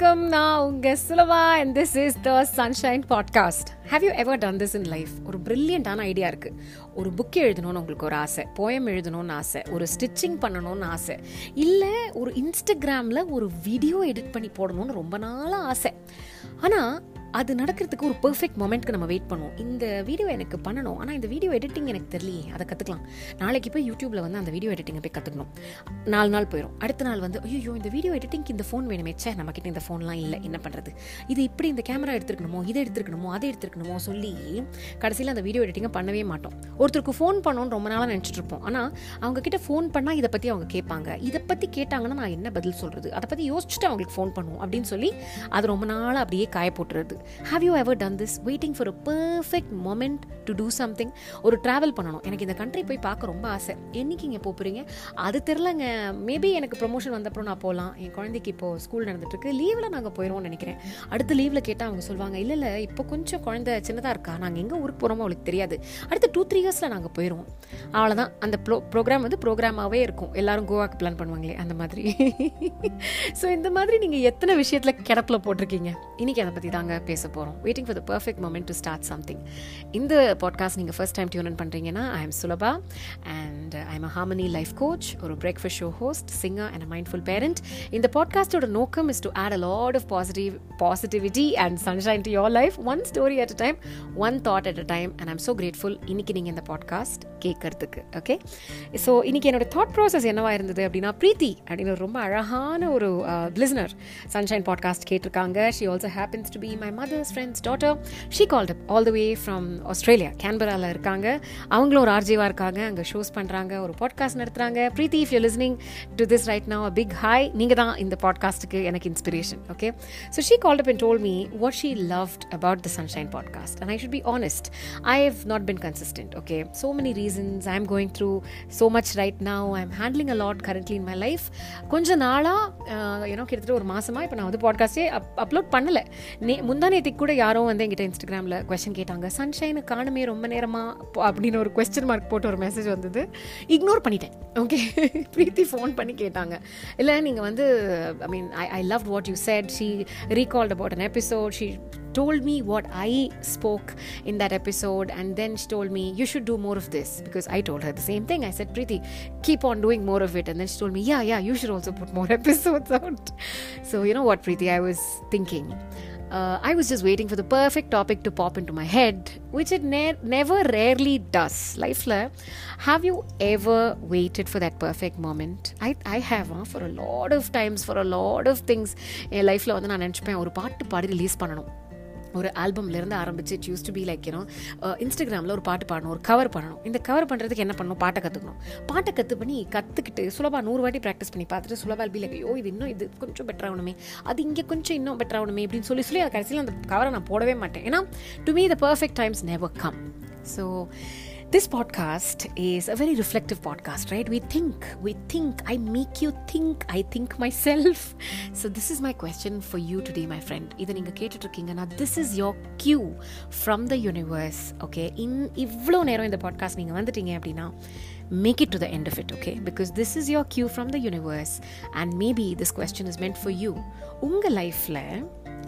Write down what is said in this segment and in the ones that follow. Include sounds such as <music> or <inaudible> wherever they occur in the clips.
வணக்கம். நான் உங்கள் Sulava and this is the sunshine podcast have you ever done this in life ஒரு பிரில்லியண்டான ஐடியா இருக்குது ஒரு புக் எழுதணும்னு உங்களுக்கு ஒரு ஆசை போயம் எழுதணும்னு ஆசை ஒரு ஸ்டிச்சிங் பண்ணணும்னு ஆசை இல்லை ஒரு இன்ஸ்டாகிராமில் ஒரு வீடியோ எடிட் பண்ணி போடணும்னு ரொம்ப நாளாக ஆசை. ஆனால் அது நடக்கிறதுக்கு ஒரு பெர்ஃபெக்ட் மொமெண்ட்க்கு நம்ம வெயிட் பண்ணுவோம். இந்த வீடியோ எனக்கு பண்ணணும். ஆனால் இந்த வீடியோ எடிட்டிங் எனக்கு தெரியலையே. அதை கற்றுக்கலாம் நாளைக்கு போய் யூடியூப்பில் வந்து அந்த வீடியோ எடிட்டிங்கை போய் கற்றுக்கணும் நாலு நாள் போயிடும் அடுத்த நாள் வந்து ஐயோ இந்த வீடியோ எடிட்டிங்க்கு இந்த ஃபோன் வேணுமே. சே நம்மக்கிட்ட இந்த ஃபோன்லாம் இல்லை. என்ன பண்ணுறது இது இப்படி இந்த கேமரா எடுத்துருக்கணுமோ இதை எடுத்துருக்கணுமோ அதை எடுத்துருக்கணுமோ சொல்லி கடைசியில் அந்த வீடியோ எடிட்டிங்கை பண்ணவே மாட்டோம். ஒருத்தருக்கு ஃபோன் பண்ணோன்னு ரொம்ப நாளாக நினச்சிட்டு இருப்போம். ஆனால் அவங்க கிட்ட ஃபோன் பண்ணால் இதை பற்றி அவங்க கேட்பாங்க. இதை பற்றி கேட்டாங்கன்னா நான் என்ன பதில் சொல்கிறது அதை பற்றி யோசிச்சுட்டு அவங்களுக்கு ஃபோன் பண்ணுவோம் அப்படின்னு சொல்லி அது ரொம்ப நாளாக அப்படியே காய போட்டுறது have you ever done this waiting for a perfect moment to do something ஒரு ட்ராவல் பண்ணணும். எனக்கு இந்த கண்ட்ரி போய் பார்க்க ரொம்ப ஆசை. என்னைக்கு இங்கே போகிறீங்க அது தெரிலங்க மேபி எனக்கு ப்ரொமோஷன் வந்தப்பறம் நான் போகலாம் என் குழந்தைக்கு இப்போது ஸ்கூல் நடந்துட்டுருக்கு லீவில் நாங்கள் போயிடுவோம்னு நினைக்கிறேன். அடுத்த லீவில் கேட்டால் அவங்க சொல்லுவாங்க இல்லை இல்லை இப்போ கொஞ்சம் குழந்தை சின்னதாக இருக்கா? நாங்கள் எங்கே ஊருக்கு போகிறோமோ அவளுக்கு தெரியாது. அடுத்த டூ த்ரீ இயர்ஸில் நாங்கள் போயிடுவோம் அவ்வளோதான் அந்த ப்ரோ ப்ரோக்ராம் வந்து ப்ரோக்ராமாகவே இருக்கும். எல்லாரும் கோவாக்கு பிளான் பண்ணுவாங்களே அந்த மாதிரி. <laughs> ஸோ இந்த மாதிரி நீங்கள் எத்தனை விஷயத்தில் கிடப்பில் போட்டிருக்கீங்க? இன்றைக்கி அதை பற்றி தாங்க பேச போகிறோம் waiting for the perfect moment to start something இந்த பாட்காஸ்ட் நீங்கள் ஃபர்ஸ்ட் டைம் டியூன் பண்ணுறீங்கன்னா I am Sulabha and I am a harmony life coach a breakfast show host singer and a mindful parent இந்த பாட்காஸ்டோட நோக்கம் is to add a lot of positive positivity and sunshine to your life one story at a time one thought at a time and I'm so grateful இன்னைக்கு நீங்கள் இந்த podcast கேட்கறதுக்கு okay so இன்னைக்கு என்னோட thought process என்னவா இருந்தது அப்படின்னா பிரீத்தி அப்படின்னு ஒரு ரொம்ப அழகான ஒரு லிஸ்னர் சன்ஷைன் பாட்காஸ்ட் கேட்டிருக்காங்க. She also happens to be my mother's friend's daughter she called up all the way from Australia கேன்பராவில் இருக்காங்க. அவங்களும் ஒரு ஆர்ஜிவாக இருக்காங்க. அங்கே ஷோஸ் பண்ணுறாங்க ஒரு பாட்காஸ்ட் நடத்துகிறாங்க Preethi if you listening to this right now a big hi நீங்கள் தான் இந்த பாட்காஸ்ட்டுக்கு எனக்கு inspiration okay so she called up and told me what she loved about the sunshine podcast and I should be honest I have not been consistent okay so many reasons I am going through so much right now I am handling a lot currently in my life கொஞ்சம் நாளாக ஏன்னா கிட்டத்தட்ட ஒரு மாதமாக இப்போ நான் வந்து பாட்காஸ்டே அப் upload பண்ணலை. நே முந்தா நேற்றுக்கு கூட யாரோ வந்து எங்கிட்ட இன்ஸ்டாகிராமில் கொஸ்டின் கேட்டாங்க சன்ஷைனு காணுமே ரொம்ப நேரமாக அப்படின்னு ஒரு கொஸ்டின் மார்க் போட்டு ஒரு மெசேஜ் வந்தது இக்னோர் பண்ணிட்டேன் ஓகே பிரீத்தி ஃபோன் பண்ணி கேட்டாங்க இல்லை நீங்கள் வந்து I mean I I love what you said she recalled about an episode she told me what I spoke in that episode, and then she told me, You should do more of this because I told her the same thing. I said, Preeti, keep on doing more of it. And then she told me, Yeah, yeah, you should also put more episodes out. So, you know what, Preeti, I was thinking. Uh, I was just waiting for the perfect topic to pop into my head, which it ne- never rarely does. Life, have you ever waited for that perfect moment? I, I have huh? for a lot of times, for a lot of things. என் லைஃப்பில் வந்து நான் நினச்சிப்பேன் ஒரு பாட்டு பாடி release பண்ணணும் ஒரு ஆல்பம்லேருந்து ஆரம்பிச்சு it used to be like you know இன்ஸ்டாகிராமில் ஒரு பாட்டு பாடணும் ஒரு கவர் பண்ணணும் இந்த கவர் பண்ணுறதுக்கு என்ன பண்ணணும்? பாட்டை கற்றுக்கணும் பாட்டை கற்று பண்ணி கற்றுக்கிட்டு சுலபா நூறு வாட்டி ப்ராக்டிஸ் பண்ணி பார்த்துட்டு சுலபா பி லைக் ஐயோ இது இன்னும் இது கொஞ்சம் பெட்டர் ஆகணுமே. அது இங்கே கொஞ்சம் இன்னும் பெட்டர் ஆகணுமே அப்படின்னு சொல்லி சொல்லி அது கடைசியில் அந்த கவரை நான் போடவே மாட்டேன். ஏன்னா to me the perfect times never come so This podcast is a very reflective podcast, right? We think, we think, I make you think, I think myself. So, this is my question for you today, my friend. இதை நீங்கள் கேட்டுட்ருக்கீங்கன்னா this is your cue from the universe okay இன் இவ்வளோ நேரம் இந்த podcast நீங்கள் வந்துட்டீங்க அப்படின்னா make it to the end of it okay because this is your cue from the universe and maybe this question is meant for you உங்கள் லைஃப்பில்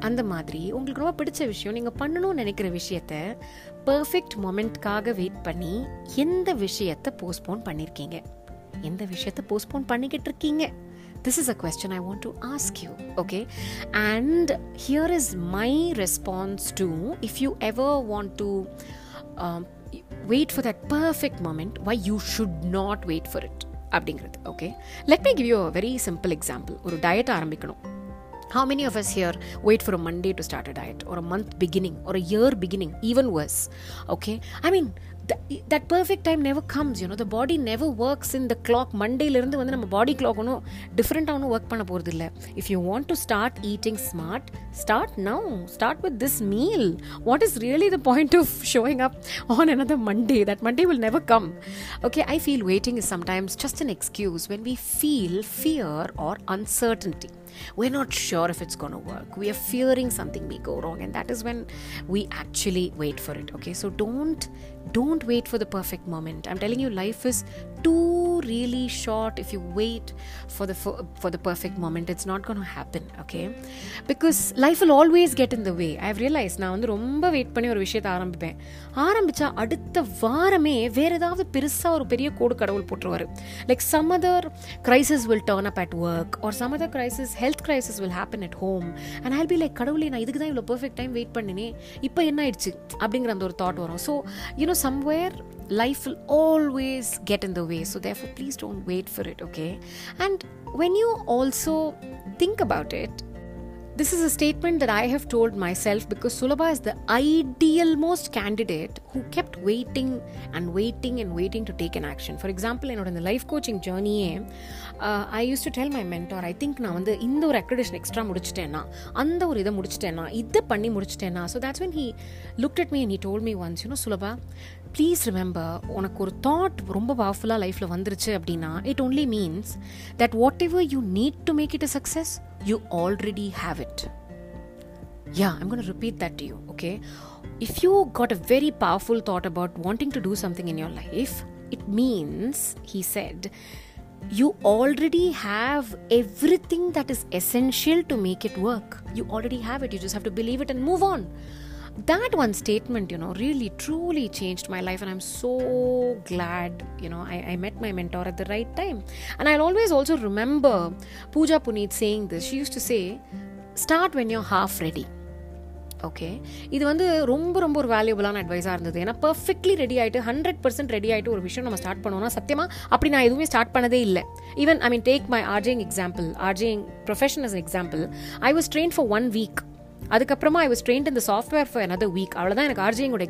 அந்த மாதிரி உங்களுக்கு ரொம்ப பிடிச்ச விஷயம் நீங்கள் பண்ணணும்னு நினைக்கிற விஷயத்தை பர்ஃபெக்ட் மொமெண்ட்காக வெயிட் பண்ணி எந்த விஷயத்தை போஸ்ட்போன் பண்ணியிருக்கீங்க எந்த விஷயத்தை போஸ்ட்போன் பண்ணிக்கிட்டு இருக்கீங்க this is a question I want to ask you okay and here is my response to if you ever want to wait for that perfect moment why you should not wait for it அப்படிங்கிறது okay let me give you a very simple example ஒரு diet ஆரம்பிக்கணும் How many of us here wait for a Monday to start a diet, or a month beginning, or a year beginning, even worse? Okay, I mean, that perfect time never comes, you know. The body never works in the clock. மண்டேலேருந்து வந்து நம்ம பாடி clock ஒன்றும் டிஃப்ரெண்ட்டாக ஒன்றும் work பண்ண போகிறது இல்லை if you want to start eating smart start now start with this meal what is really the point of showing up on another Monday? That Monday will never come. Okay, I feel waiting is sometimes just an excuse when we feel fear or uncertainty. we're not sure if it's going to work we are fearing something may go wrong and that is when we actually wait for it okay so don't don't wait for the perfect moment i'm telling you life is too really short if you wait for the for, for the perfect moment it's not going to happen okay because life will always get in the way i've realized நான் வந்து ரொம்ப wait பண்ணி ஒரு விஷயத்தை ஆரம்பிப்பேன் ஆரம்பிச்சா அடுத்த வாரமே வேற ஏதாவது பெருசா ஒரு பெரிய கோடு கடவுள் போட்டுருவாரு like some other crisis will turn up at work or some other crisis health crisis will happen at home and I'll be like கடவுளே நான் இதுக்கு தான் இவ்வளோ பர்ஃபெக்ட் டைம் வெயிட் பண்ணினே இப்போ என்ன ஆயிடுச்சு அப்படிங்கிற அந்த ஒரு தாட் வரும் so you know somewhere life will always get in the way so therefore please don't wait for it okay and when you also think about it this is a statement that I have told myself because Sulabha is the ideal most candidate who kept waiting and waiting and waiting to take an action for example என்னோட இந்த life coaching ஜேர்னியே I use to tell my mentor I think நான் வந்து இந்த ஒரு accreditation extra முடிச்சிட்டேன்னா அந்த ஒரு இதை முடிச்சிட்டேன்னா இதை பண்ணி முடிச்சிட்டேன்னா. So that's when he look at me and he told me once you know Sulabha please remember உனக்கு ஒரு தாட் ரொம்ப பவர்ஃபுல்லாக லைஃப்பில் வந்துருச்சு அப்படின்னா it only means that whatever you need to make it a success you already have it yeah I'm going repeat that you okay? If you got a very powerful thought about wanting to do something in your life, it means, he said, you already have everything that is essential to make it work. You already have it. You just have to believe it and move on. That one statement, you know, really truly changed my life, and I'm so glad, you know, I, I met my mentor at the right time. And I'll always also remember Pooja Puneet saying this. She used to say, start when you're half ready. Okay இது வந்து ரொம்ப ரொம்ப ஒரு வேல்யூபிளான அட்வைஸாக இருந்தது. ஏன்னா perfectly ready ஆகிட்டு ஹண்ட்ரட் பர்சன்ட் ரெடி ஆகிட்டு ஒரு விஷயம் நம்ம ஸ்டார்ட் பண்ணோம்னா சத்தியமாக அப்படி நான் எதுவுமே ஸ்டார்ட் பண்ணதே இல்லை. Even I mean take my RJing example RJing profession as example I was train for one week அதுக்கப்புறமா ஐ வாஸ் ட்ரெயின் இந்த சாஃப்ட்வேர் ஃபார் அனதர் வீக் அவ்வளோதான் எனக்கு ஆர்ஜிங்கோட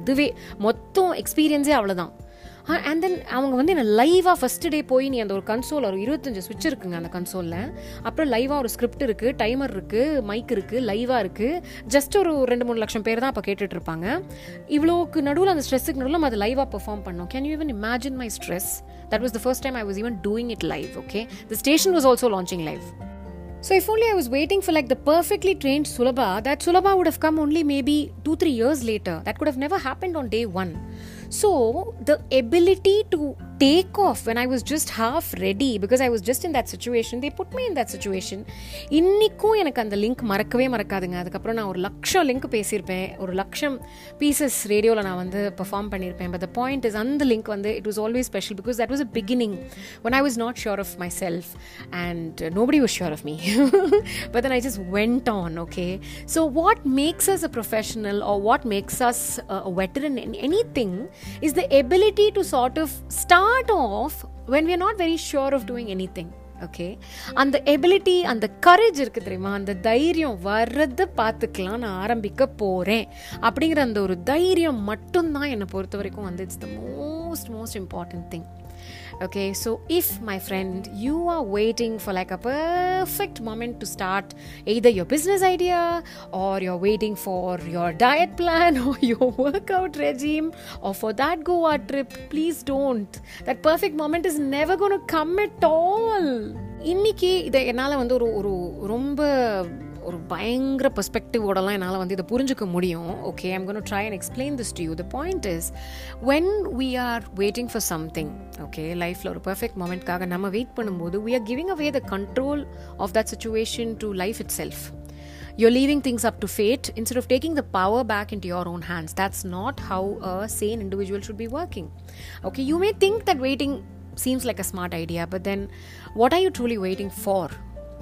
இதுவே மொத்தம் எக்ஸ்பீரியன்ஸே அவ்வளோதான் அண்ட் தென் அவங்க வந்து என்ன லைவாக ஃபஸ்ட் டே போய் நீ அந்த ஒரு கன்சோல் ஒரு இருபத்தஞ்சு ஸ்விட்ச் இருக்குங்க அந்த கன்சோலில் அப்புறம் லைவாக ஒரு ஸ்கிரிப்ட் இருக்குது டைமர் இருக்குது மைக் இருக்குது லைவாக இருக்குது ஜஸ்ட் ஒரு ரெண்டு மூணு லட்சம் பேர் தான் அப்போ கேட்டுட்ருப்பாங்க இவ்வளோக்கு நடுவில் அந்த ஸ்ட்ரெஸ்ஸுக்கு நடுவில் நம்ம அதை லைவாக பெர்ஃபார்ம் பண்ணோம். Can you even imagine my stress that was the first time I was even doing it live okay the station was also launching live So if only I was waiting for like the perfectly trained Sulabha, that Sulabha would have come only maybe two, three years later. That could have never happened on day one. So the ability to take off when I was just half ready because I was just in that situation, they put me in that situation. இன்னிக்கும் எனக்கு அந்த link மறக்கவே மறக்காதுங்க அதுக்கப்புறம் நான் ஒரு லட்சம் link பேசியிருப்பேன் ஒரு லட்சம் பீசஸ் ரேடியோவில் நான் வந்து பெர்ஃபார்ம் பண்ணியிருப்பேன் பட் த பாயிண்ட் இஸ் அந்த லிங்க் வந்து it was always special because that was a beginning when I was not sure of myself and uh, nobody was sure of me. but then I just went on, okay? So, what makes us a professional or what makes us uh, a veteran in anything is the ability to sort of start off when we're not very sure of doing anything. Okay அந்த ability அந்த courage இருக்கு தெரியுமா? அந்த தைரியம் வர்றதை பார்த்துக்கலாம் நான் ஆரம்பிக்க போகிறேன் அப்படிங்கிற அந்த ஒரு தைரியம் மட்டும்தான் என்னை பொறுத்த வரைக்கும் வந்து it's the most most important thing okay so if my friend you are waiting for like a perfect moment to start either your business idea or you're waiting for your diet plan <laughs> or your workout regime or for that goa trip please don't that perfect moment is never going to come at all இன்னைக்கு இதை என்னால் வந்து ஒரு ஒரு ரொம்ப ஒரு பயங்கர பெர்ஸ்பெக்டிவோடலாம் என்னால் வந்து இதை புரிஞ்சுக்க முடியும் okay I'm gonna try and explain this to you the point is when we are waiting for something okay லைஃப்பில் ஒரு பர்ஃபெக்ட் மூமெண்ட்காக நம்ம வெயிட் பண்ணும்போது we are giving away the control of that situation to life itself you're leaving things up to fate instead of taking the power back into your own hands. That's not how a sane individual should be working. Okay, you may think that waiting seems like a smart idea, but then what are you truly waiting for?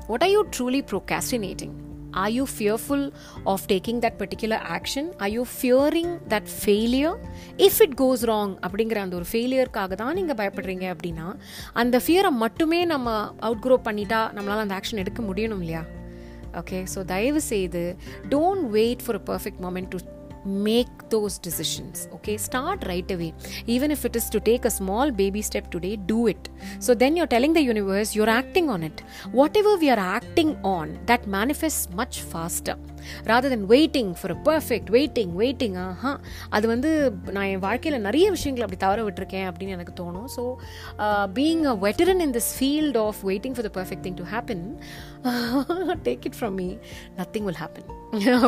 What are you truly procrastinating? Are you fearful of taking that particular action? Are you fearing that failure? If it goes wrong அப்படிங்கிற அந்த ஒரு ஃபெயிலியருக்காக தான் நீங்கள் பயப்படுறீங்க அப்படின்னா அந்த ஃபியரை மட்டுமே நம்ம அவுட் க்ரோ பண்ணிட்டா நம்மளால் அந்த ஆக்ஷன் எடுக்க முடியணும் இல்லையா ஓகே ஸோ தயவு செய்து don't wait for a perfect moment to make those decisions okay? Start right away. Even if it is to take a small baby step today do it. So then you're telling the universe you're acting on it. Whatever we are acting on that manifests much faster rather then waiting for a perfect waiting waiting ஆஹா அது வந்து நான் என் வாழ்க்கையில் நிறைய விஷயங்கள் அப்படி தவற விட்டுருக்கேன் அப்படின்னு எனக்கு தோணும் so being a veteran in this field of waiting for the perfect thing to happen take it from me nothing will happen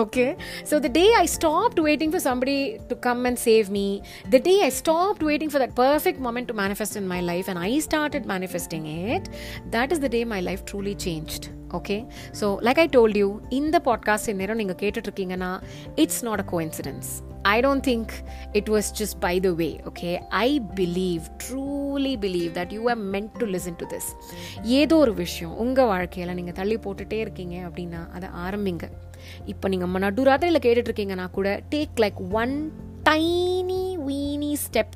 okay so the day I stopped waiting for somebody to come and save me the day I stopped waiting for that perfect moment to manifest in my life and I started manifesting it that is the day my life truly changed okay so like I told you இந்த podcast நேரம் நீங்கள் கேட்டுட்ருக்கீங்கன்னா it's not a coincidence I don't think it was just by the way okay I believe truly believe that you are meant to listen to this ஏதோ ஒரு விஷயம் உங்கள் வாழ்க்கையில் நீங்கள் தள்ளி போட்டுட்டே இருக்கீங்க அப்படின்னா அதை ஆரம்பிங்க. இப்போ நீங்கள் நடுராத்திரியில் கேட்டுட்ருக்கீங்கன்னா கூட take like one tiny weeny step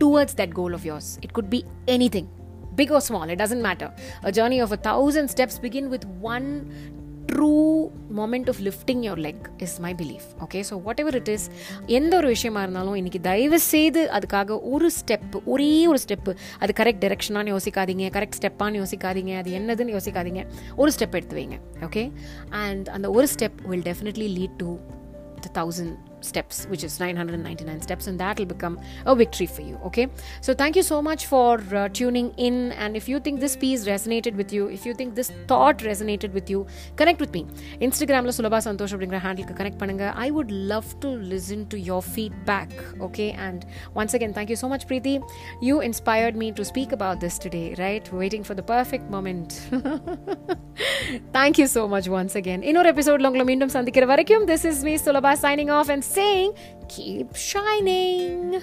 towards that goal of yours it could be anything big or small, it doesn't matter. A journey of a thousand steps begin with one true moment of lifting your leg is my belief. Okay so whatever it is எந்த ஒரு விஷயமா இருந்தாலும் இன்னைக்கு தயவு செய்து அதுக்காக ஒரு step ஒரே ஒரு ஸ்டெப்பு அது கரெக்ட் டெரெக்ஷனானு யோசிக்காதீங்க கரெக்ட் ஸ்டெப்பானு யோசிக்காதீங்க அது என்னதுன்னு யோசிக்காதீங்க. ஒரு ஸ்டெப் எடுத்து வைங்க ஓகே அண்ட் அந்த ஒரு step will definitely lead to the thousand steps, which is 999 steps, and that will become a victory for you. Okay, so thank you so much for uh, tuning in. And if you think this piece resonated with you, if you think this thought resonated with you, connect with me. Instagramல சுலபா Santhosh அப்படிங்கிற ஹேண்டிலுக்கு connect பண்ணுங்க I would love to listen to your feedback okay and once again thank you so much Preethi you inspired me to speak about this today right waiting for the perfect moment <laughs> thank you so much once again இன்னொரு எபிசோட்ல உங்களை மீண்டும் சந்திக்கிற வரைக்கும் this is me Sulabha signing off and saying, keep shining.